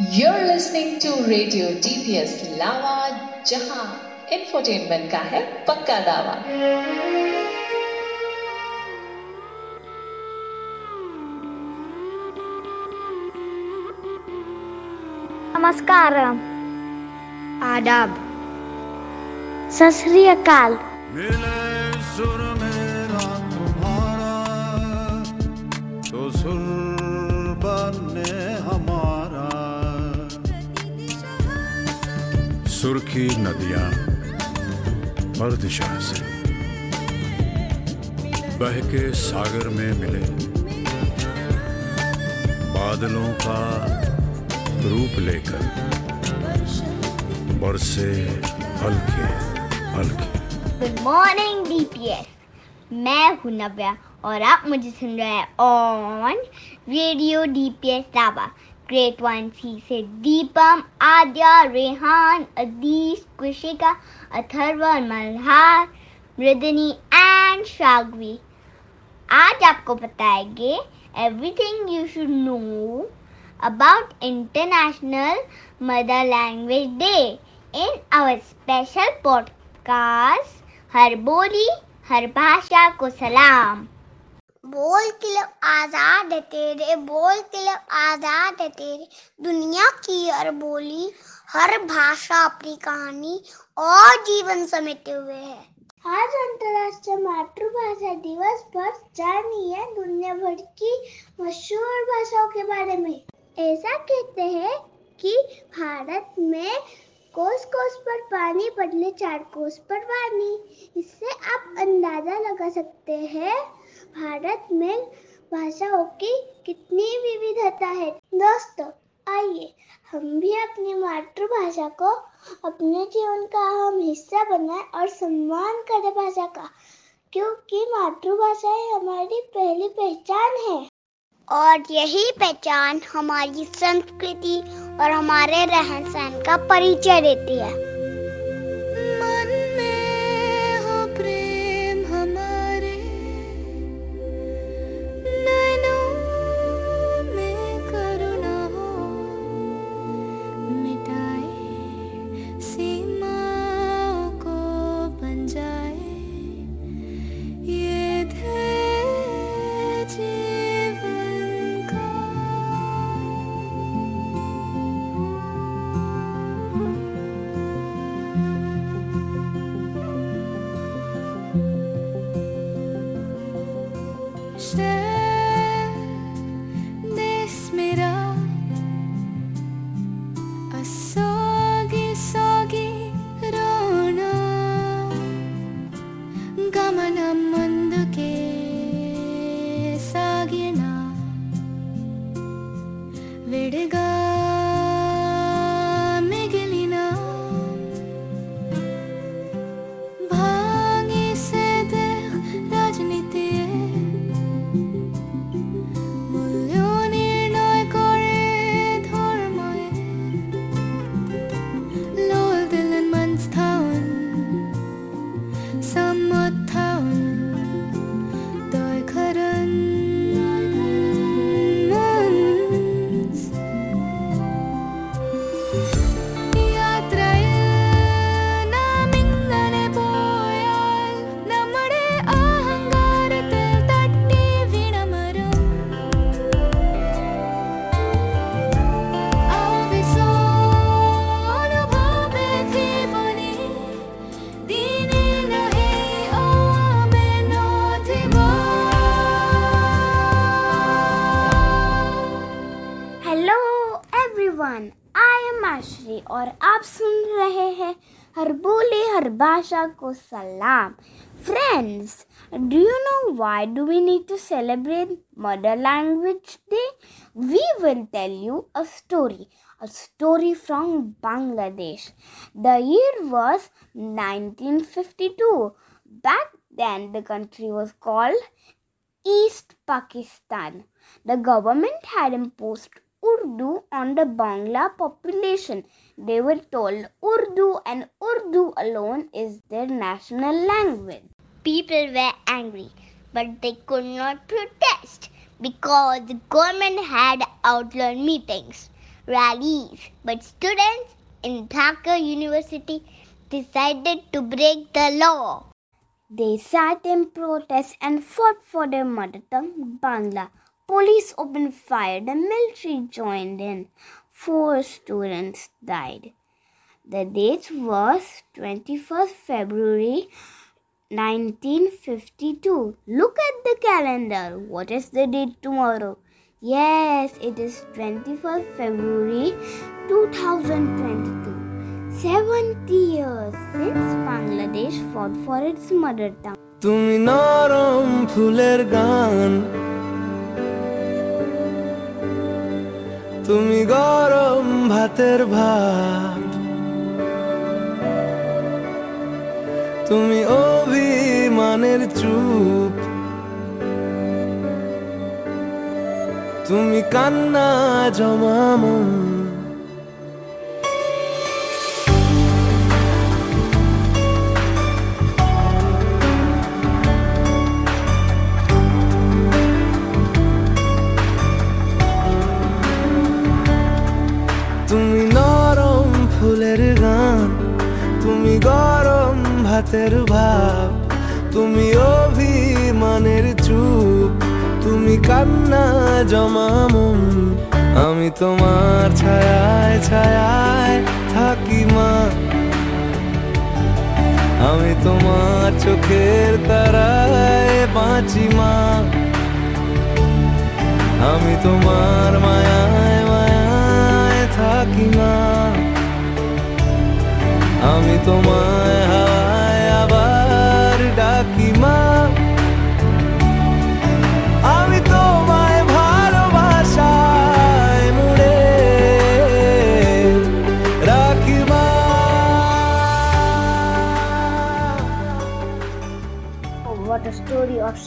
You're listening to Radio DPS Lava जहाँ infotainment का है पक्का दावा। नमस्कारम। आदाब। सत श्री अकाल। मिले सुर सुर्खी नदियाँ हर दिशा से बह के सागर में मिले। बादलों का रूप लेकर बरसे हल्के हल्के। गुड मॉर्निंग डीपीएस मैं हूँ नव्या और आप मुझे सुन रहे हैं ऑन रेडियो डीपीएस दावा ग्रेट वन सी से दीपम आद्या रेहान अदीश कुशिका अथर्व मल्हार मृदनी एंड शागवी आज आपको बताएँगे everything you should know about International Mother Language Day in our special podcast हर बोली, हर भाषा को सलाम। बोल के लोग आज़ाद है तेरे, बोल के लोग आज़ाद है तेरे। दुनिया की हर बोली, हर भाषा अपनी कहानी और जीवन समेटे हुए है। आज अंतर्राष्ट्रीय मातृभाषा दिवस पर जानिए दुनिया भर की मशहूर भाषाओं के बारे में। ऐसा कहते हैं कि भारत में कोस कोस पर पानी बदले चार कोस पर पानी। इससे आप अंदाज़ा लगा सकते हैं भारत में भाषाओं की कितनी विविधता है। दोस्तों, आइए हम भी अपनी मातृभाषा को अपने जीवन का अहम हिस्सा बनाए और सम्मान करें भाषा का, क्योंकि मातृभाषा हमारी पहली पहचान है। और यही पहचान हमारी संस्कृति और हमारे रहन सहन का परिचय देती है। रहे हैं। हर बोले, हर भाषा को सलाम। Friends do you know why do we need to celebrate Mother Language Day we will tell you a story a story from Bangladesh the year was nineteen fifty two back then the country was called East Pakistan the government had imposed Urdu on the Bangla population. They were told Urdu and Urdu alone is their national language. People were angry, but they could not protest because the government had outlawed meetings. rallies, but students in Dhaka University decided to break the law. They sat in protest and fought for their mother tongue, Bangla. Police opened fire, the military joined in. Four students died. The date was 21st February 1952. Look at the calendar. What is the date tomorrow? Yes, it is 21st February 2022. 70 years since Bangladesh fought for its mother tongue. তুমি নরম ফুলের গান তুমি গরম ভাতের ভাত। তুমি অভিমানের চুপ। তুমি কান্না জমামন তুমি ভাতের ভাব, তুমি অভিমানের চুপ, তুমি কান্না জমামন আমি তোমার ছায়ায় ছায়ায় থাকি মা। আমি তোমার চোখের তারায় বাঁচি মা। আমি তোমার মায়ায় মায়ায় থাকি মা। আমি তোমায়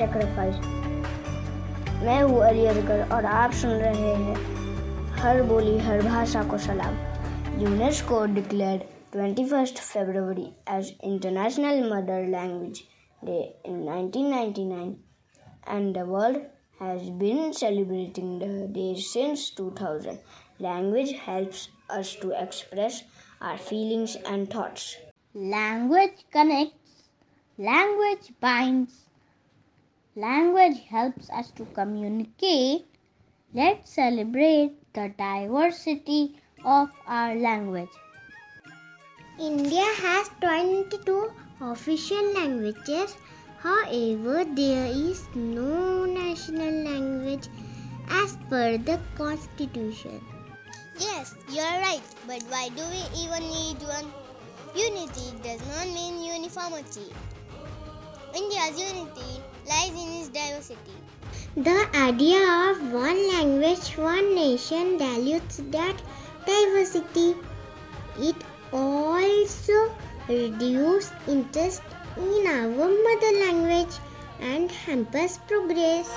sacrifice. मैं हूँ अली और आप सुन रहे हैं हर बोली हर भाषा को सलाम UNESCO declared 21st February as International Mother Language Day in 1999 and the world has been celebrating the day since 2000. Language helps us to express our feelings and thoughts. Language connects, language binds, language helps us to communicate. Let's celebrate the diversity of our language. India has 22 official languages. However, there is no national language as per the constitution. Yes, you're right. But why do we even need one? Unity does not mean uniformity. India's unity lies in its diversity. The idea of one language, one nation dilutes that diversity. It also reduces interest in our mother language and hampers progress.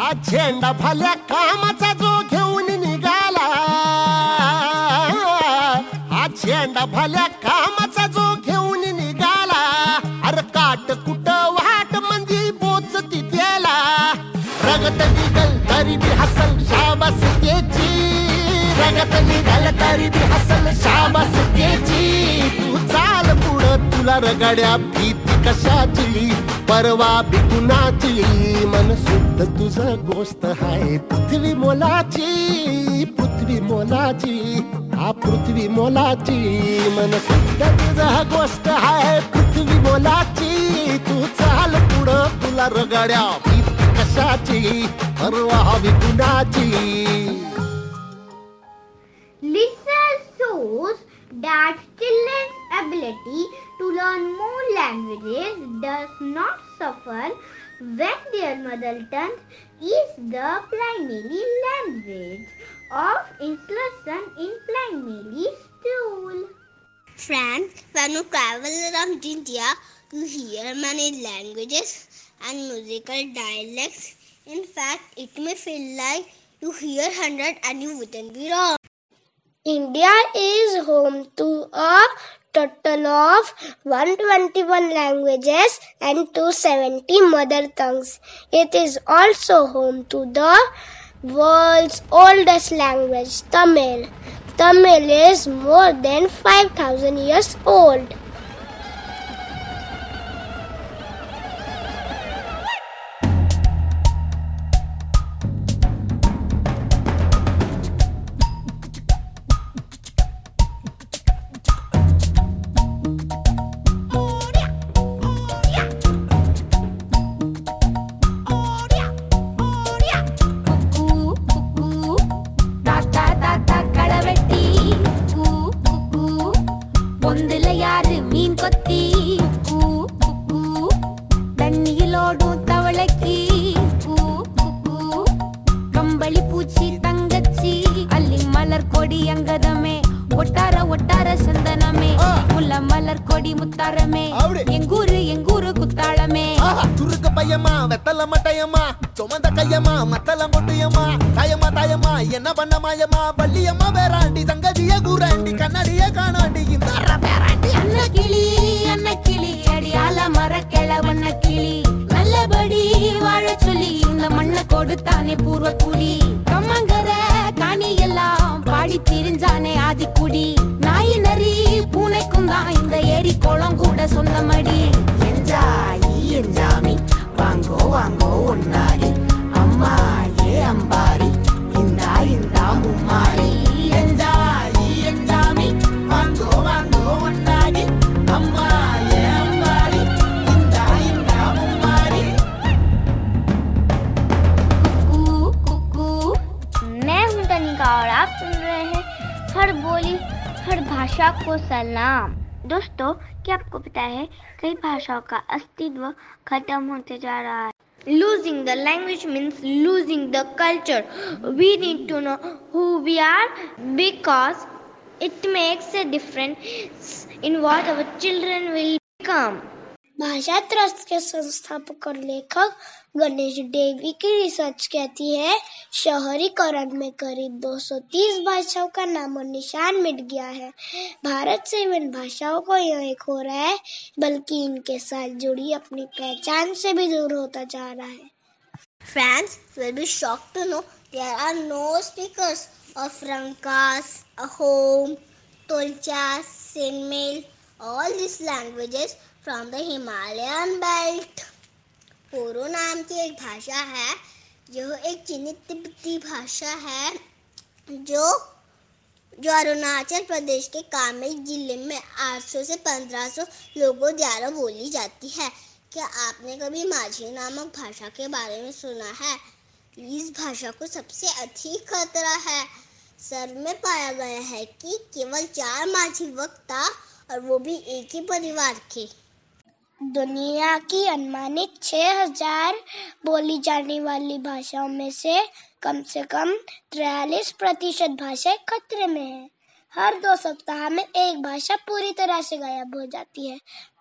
हा झेंडा भल्या कामाचा जो घेऊन निघाला हा झेंडा भल्या रगड्या भीती कशाची? परवा बिकुनाची मन शुद्ध तुझं गोष्ट हाय. पृथ्वी मोलाची पृथ्वी मोलाची हा पृथ्वी मोलाची. मन शुद्ध तुझं गोष्ट हाय. पृथ्वी मोलाची तू चाल पुढं. तुला रगड्या भीती कशाची? परवा बिकुनाची Research shows that children's ability to learn more languages does not suffer when their mother tongue is the primary language of instruction in primary school. Friends, when you travel around India, you hear many languages and musical dialects. In fact, it may feel like you hear hundred and you wouldn't be wrong. India is home to a total of 121 languages and 270 mother tongues. It is also home to the world's oldest language, Tamil. Tamil is more than 5000 years old. என்ன பள்ளியம்மா வேறாண்டி சங்கதிய கூறாண்டி கண்ணாடிய காணாண்டி இந்த பேராண்டி. அன்ன கிளி அன்ன கிளி அடியால மர கிழவண்ண கிளி. நல்லபடி வாழ சொல்லி இந்த மண்ணை கொடுத்தானே பூர்வ குடி आप सुन रहे हैं हर बोली, हर भाषा को सलाम। दोस्तों, क्या आपको पता है, कई भाषाओं का अस्तित्व खत्म होते जा रहा है। Losing the language means losing the culture we need to know who we are because it makes a different in what our children will become Bhasha trust के संस्थापक और लेखक गणेश देवी की रिसर्च कहती है शहरीकरण में करीब 230 भाषाओं का नामो निशान मिट गया है। भारत से इन भाषाओं को यह एक हो रहा है बल्कि इनके साथ जुड़ी अपनी पहचान से भी दूर होता जा रहा है। Fans will be shocked to know there are no speakers. Of Rankas, Ahom, Tolchas, Sinmail, all these languages from the Himalayan belt पोरो नाम की एक भाषा है, जो एक चीनी तिब्बती भाषा है, जो जो अरुणाचल प्रदेश के कामेंग ज़िले में 800 से 1500 लोगों द्वारा बोली जाती है। क्या आपने कभी माझी नामक भाषा के बारे में सुना है? इस भाषा को सबसे अधिक खतरा है। सर्व में पाया गया है कि केवल चार माझी वक्ता और वो भी एक ही परिवार के। दुनिया की अनुमानित 6000 बोली जाने वाली भाषाओं में से कम से कम 43 प्रतिशत भाषाएँ खतरे में है। हर दो सप्ताह में एक भाषा पूरी तरह से गायब हो जाती है,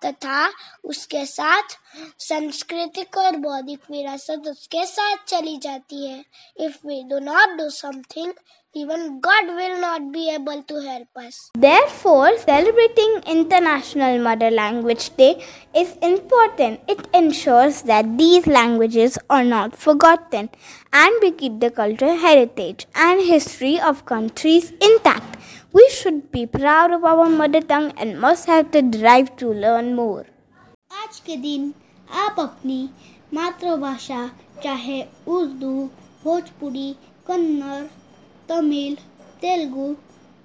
तथा उसके साथ सांस्कृतिक और बौद्धिक विरासत उसके साथ चली जाती है। If we do not do something even god will not be able to help us Therefore, celebrating International Mother Language Day is important. It ensures that these languages are not forgotten and we keep the cultural heritage and history of countries intact. We should be proud of our mother tongue and must have the drive to learn more. आज के दिन आप अपनी मातृभाषा चाहे उर्दू भोजपुरी कन्नड़ तमिल, तेलुगु,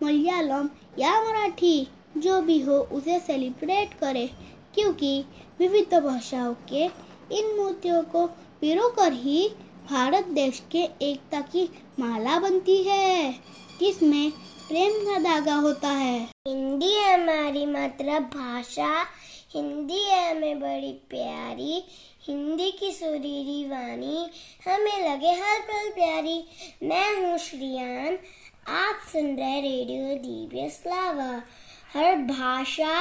मलयालम या मराठी जो भी हो उसे सेलिब्रेट करें, क्योंकि विविध भाषाओं के इन मूर्तियों को पिरो कर ही भारत देश के एकता की माला बनती है, जिसमें प्रेम का धागा होता है। हिंदी हमारी मातृभाषा हिंदी है हमें बड़ी प्यारी हिंदी की सुरीली वाणी हमें लगे हर पल प्यारी मैं हूँ श्रियान आप सुन रहे रेडियो डीबीएस लावा हर भाषा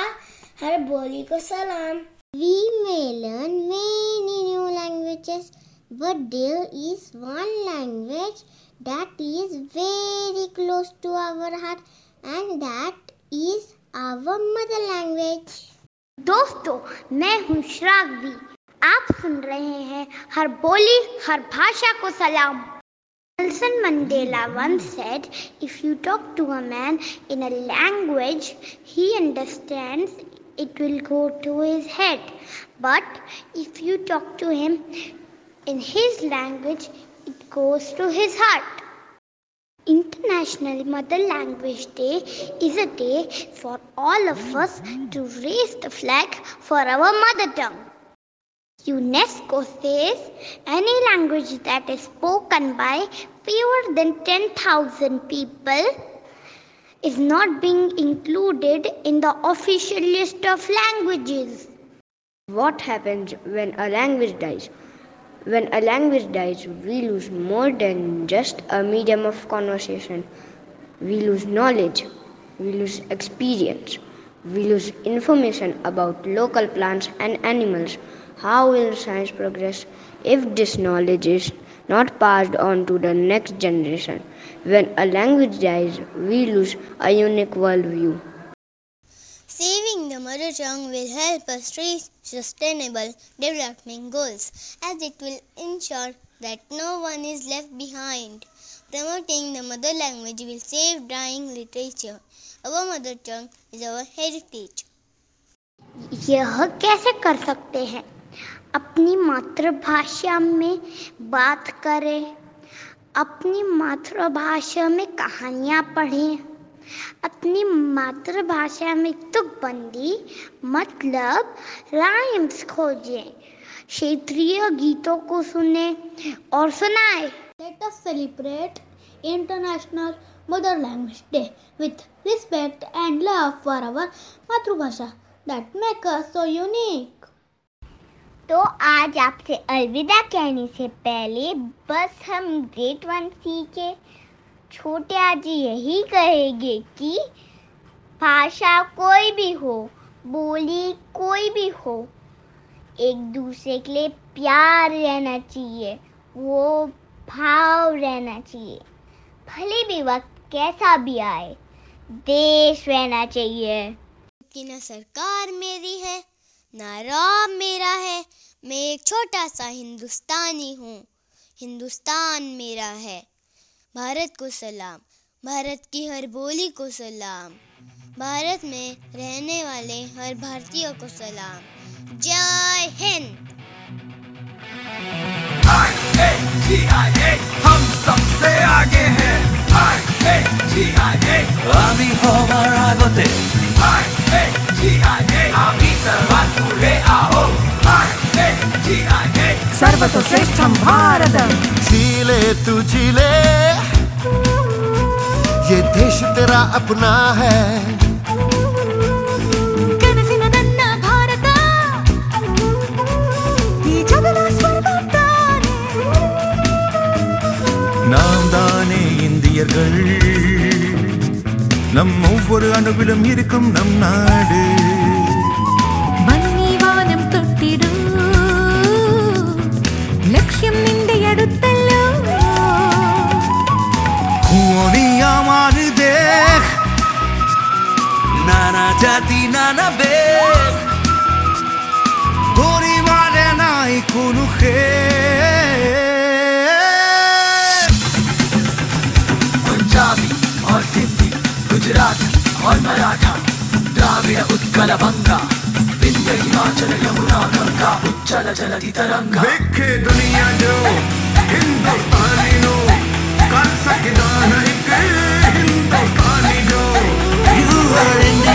हर बोली को सलाम We may learn many new languages, but there is one language that is very close to our heart, and that is our mother language. दोस्तों मैं हूँ श्रावणी आप सुन रहे हैं हर बोली हर भाषा को सलाम Nelson Mandela once said, If you talk to a man in a language he understands, it will go to his head. But if you talk to him in his language, it goes to his heart. International Mother Language Day is a day for all of us to raise the flag for our mother tongue. UNESCO says any language that is spoken by fewer than 10,000 people is not being included in the official list of languages. What happens when a language dies? When a language dies, we lose more than just a medium of conversation. We lose knowledge, we lose experience, we lose information about local plants and animals. How will science progress if this knowledge is not passed on to the next generation? When a language dies, we lose a unique worldview. Saving the mother tongue will help us reach sustainable development goals as it will ensure that no one is left behind. Promoting the mother language will save dying literature. Our mother tongue is our heritage. यह कैसे कर सकते हैं अपनी मातृभाषा में बात करें अपनी मातृभाषा में कहानियाँ पढ़ें अपनी मातृभाषा में तुकबंदी मतलब राइम्स खोजे क्षेत्रीय गीतों को सुने और सुनाए। Let us celebrate International Mother Language Day with respect and love for our मातृभाषा that make us so unique तो आज आपसे अलविदा कहने से पहले बस हम ग्रेट वन सी के छोटे आजी यही कहेंगे कि भाषा कोई भी हो, बोली कोई भी हो, एक दूसरे के लिए प्यार रहना चाहिए, वो भाव रहना चाहिए। भले भी वक्त कैसा भी आए, देश रहना चाहिए। कि न सरकार मेरी है, न राम मेरा है, मैं एक छोटा सा हिंदुस्तानी हूँ। हिंदुस्तान मेरा है। भारत को सलाम भारत की हर बोली को सलाम भारत में रहने वाले हर भारतीय को सलाम जय हिंद हम सबसे आगे हैं আমি সবার আগতে আমি सर्वात पुढे आहो सर्वतोश्रेष्ठं भारतम् झीले तू झीले ये देश तेरा अपना है। நாம் தானே இந்தியர்கள் நம் ஒவ்வொரு அணுவிலும் இருக்கும் நம் நாடு। जाति नाना बेग गोरी मारे नाई पंजाबी और सिंधी गुजराती और मराठा द्राविड़ उत्कल बंगा विंध्य हिमाचल यमुना गंगा उच्चल जलधि तरंगा देखे दुनिया जो हिंदुस्तानी नो कर सकदा है हिंदुस्तानी जो You are India,